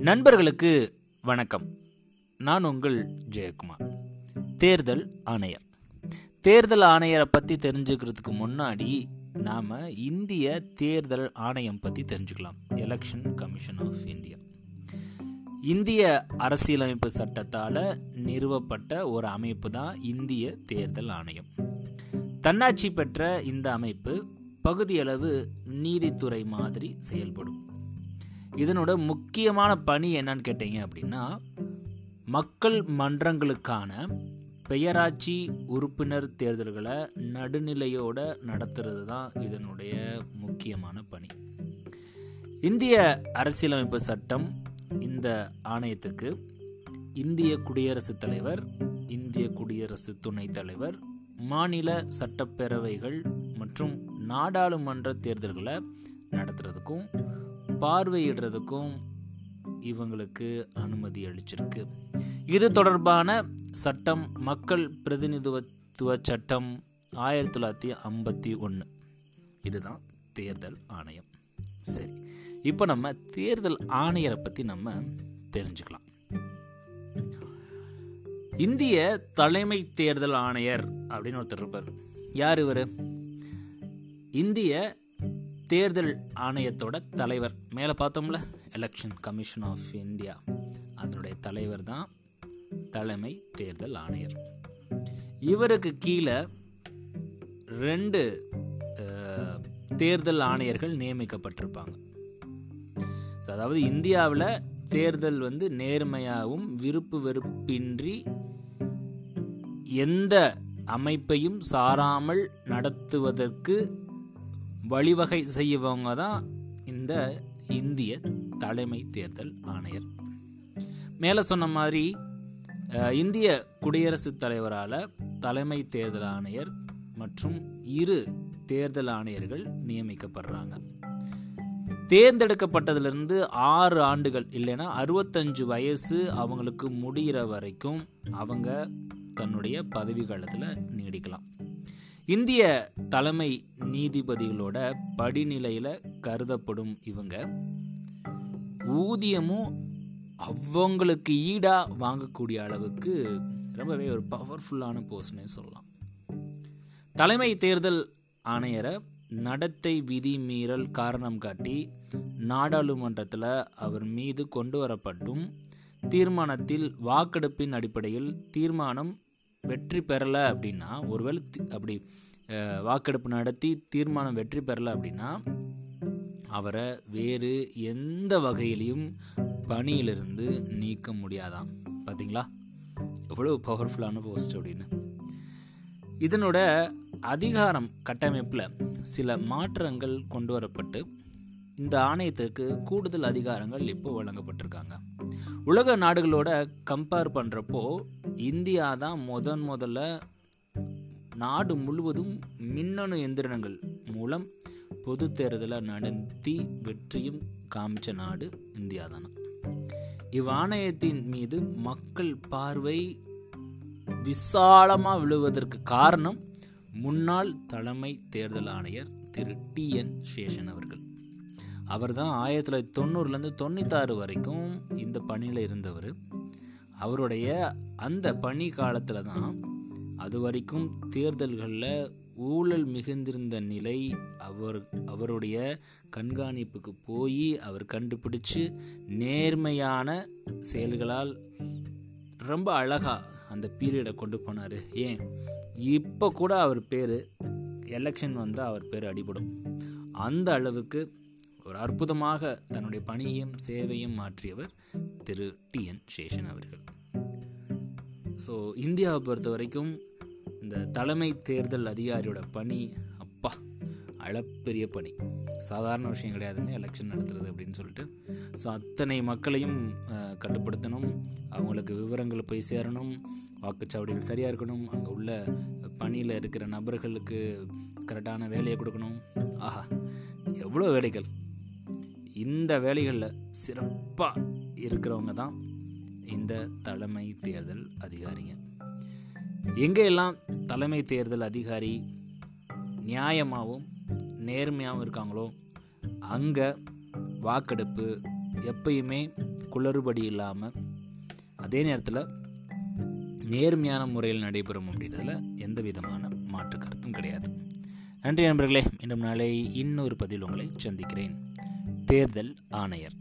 நண்பர்களுக்கு வணக்கம். நான் உங்கள் ஜெயக்குமார். தேர்தல் ஆணையர். தேர்தல் ஆணையரை பற்றி தெரிஞ்சுக்கிறதுக்கு முன்னாடி நாம் இந்திய தேர்தல் ஆணையம் பற்றி தெரிஞ்சுக்கலாம். எலெக்ஷன் கமிஷன் ஆஃப் இந்தியா இந்திய அரசியலமைப்பு சட்டத்தால் நிறுவப்பட்ட ஒரு அமைப்பு தான் இந்திய தேர்தல் ஆணையம். தன்னாட்சி பெற்ற இந்த அமைப்பு பகுதியளவு நீதித்துறை மாதிரி செயல்படும். இதனோட முக்கியமான பணி என்னன்னு கேட்டீங்க அப்படின்னா மக்கள் மன்றங்களுக்கான பெயராட்சி உறுப்பினர் தேர்தல்களை நடுநிலையோட நடத்துறது தான் இதனுடைய முக்கியமான பணி. இந்திய அரசியலமைப்பு சட்டம் இந்த ஆணையத்துக்கு இந்திய குடியரசுத் தலைவர் இந்திய குடியரசு துணைத் தலைவர் மாநில சட்டப்பேரவைகள் மற்றும் நாடாளுமன்ற தேர்தல்களை நடத்துறதுக்கும் பார்வையிடுறதுக்கும் இவங்களுக்கு அனுமதி அளிச்சிருக்கு. இது தொடர்பான சட்டம் மக்கள் பிரதிநிதித்துவ சட்டம் ஆயிரத்தி தொள்ளாயிரத்தி ஐம்பத்தி ஒன்று இதுதான் தேர்தல் ஆணையம். சரி இப்போ நம்ம தேர்தல் ஆணையரை பற்றி நம்ம தெரிஞ்சுக்கலாம். இந்திய தலைமை தேர்தல் ஆணையர் அப்படின்னு ஒருத்தர் இருப்பார். யார் இவர்? இந்திய தேர்தல் ஆணையத்தோட தலைவர். மேலே பார்த்தோம்ல? எலெக்ஷன் கமிஷன் ஆஃப் இந்தியா அதனுடைய தலைவர் தான் தலைமை தேர்தல் ஆணையர். இவருக்கு கீழே ரெண்டு தேர்தல் ஆணையர்கள் நியமிக்கப்பட்டிருப்பாங்க. ஸோ அதாவது இந்தியாவில் தேர்தல் வந்து நேர்மையாகவும் விருப்பு வெறுப்பின்றி எந்த அமைப்பையும் சாராமல் நடத்துவதற்கு வழிவகை செய்யவங்க தான் இந்த இந்திய தலைமை தேர்தல் ஆணையர். மேலே சொன்ன மாதிரி இந்திய குடியரசுத் தலைவரால் தலைமை தேர்தல் ஆணையர் மற்றும் இரு தேர்தல் ஆணையர்கள் நியமிக்கப்படுறாங்க. தேர்ந்தெடுக்கப்பட்டதிலிருந்து ஆறு ஆண்டுகள் இல்லைன்னா அறுபத்தஞ்சு வயசு அவங்களுக்கு முடிகிற வரைக்கும் அவங்க தன்னுடைய பதவி காலத்தில் நீடிக்கலாம். இந்திய தலைமை நீதிபதிகளோட படிநிலையில் கருதப்படும் இவங்க. ஊதியமும் அவங்களுக்கு ஈடாக வாங்கக்கூடிய அளவுக்கு ரொம்பவே ஒரு பவர்ஃபுல்லான போஸ்ட்னே சொல்லலாம். தலைமை தேர்தல் ஆணையரை நடத்தை விதி மீறல் காரணம் காட்டி நாடாளுமன்றத்தில் அவர் மீது கொண்டு வரப்பட்டும் தீர்மானத்தில் வாக்கெடுப்பின் அடிப்படையில் தீர்மானம் வெற்றி பெறலை அப்படின்னா ஒருவேளை அப்படி வாக்கெடுப்பு நடத்தி தீர்மானம் வெற்றி பெறலை அப்படின்னா அவரை வேறு எந்த வகையிலையும் பணியிலிருந்து நீக்க முடியாதாம். பார்த்தீங்களா எவ்வளோ பவர்ஃபுல்லான போஸ்ட் அப்படின்னு. இதனோட அதிகாரம் கட்டமைப்பில் சில மாற்றங்கள் கொண்டு வரப்பட்டு இந்த ஆணையத்திற்கு கூடுதல் அதிகாரங்கள் இப்போ வழங்கப்பட்டிருக்காங்க. உலக நாடுகளோட கம்பேர் பண்ணுறப்போ இந்தியா தான் முதன் முதல்ல நாடு முழுவதும் மின்னணு எந்திரங்கள் மூலம் பொது தேர்தலை நடத்தி வெற்றியும் காமிச்ச நாடு இந்தியா தானே. இவ்வாணையத்தின் மீது மக்கள் பார்வை விசாலமாக விழுவதற்கு காரணம் முன்னாள் தலைமை தேர்தல் ஆணையர் திரு டி என் சேஷன் அவர்கள். அவர் தான் ஆயிரத்தி தொள்ளாயிரத்தி தொண்ணூறுலேருந்து தொண்ணூத்தாறு வரைக்கும் இந்த பணியில் இருந்தவர். அவருடைய அந்த பணி காலத்தில் தான் அது வரைக்கும் தேர்தல்களில் ஊழல் மிகுந்திருந்த நிலை அவர் அவருடைய கண்காணிப்புக்கு போய் அவர் கண்டுபிடிச்சு நேர்மையான செயல்களால் ரொம்ப அழகாக அந்த பீரியடை கொண்டு போனார். ஏன்? இப்போ கூட அவர் பேர் எலெக்ஷன் வந்தால் அவர் பேர் அடிபடும். அந்த அளவுக்கு ஒரு அற்புதமாக தன்னுடைய பணியையும் சேவையும் மாற்றியவர் திரு டி என் சேஷன் அவர்கள். ஸோ இந்தியாவை பொறுத்த வரைக்கும் இந்த தலைமை தேர்தல் அதிகாரியோட பணி அப்பா அளப்பெரிய பணி. சாதாரண விஷயம் கிடையாதுங்க எலெக்ஷன் நடத்துறது அப்படின்னு சொல்லிட்டு. ஸோ அத்தனை மக்களையும் கட்டுப்படுத்தணும். அவங்களுக்கு விவரங்கள் போய் சேரணும். வாக்குச்சாவடிகள் சரியாக இருக்கணும். அங்கே உள்ள பணியில் இருக்கிற நபர்களுக்கு கரெக்டான வேலையை கொடுக்கணும். ஆஹா எவ்வளோ வேலைகள். இந்த வேலைகளில் சிறப்பாக இருக்கிறவங்க தான் இந்த தலைமை தேர்தல் அதிகாரிங்க. எங்கெல்லாம் தலைமை தேர்தல் அதிகாரி நியாயமாகவும் நேர்மையாகவும் இருக்காங்களோ அங்கே வாக்கெடுப்பு எப்பயுமே குளறுபடி இல்லாமல் அதே நேரத்தில் நேர்மையான முறையில் நடைபெறும் அப்படின்றதுல எந்த விதமான மாற்று கருத்தும் கிடையாது. நன்றி நண்பர்களே இன்றும் நாளை இன்னொரு பதில் உங்களை சந்திக்கிறேன். தேர்தல் ஆணையர்.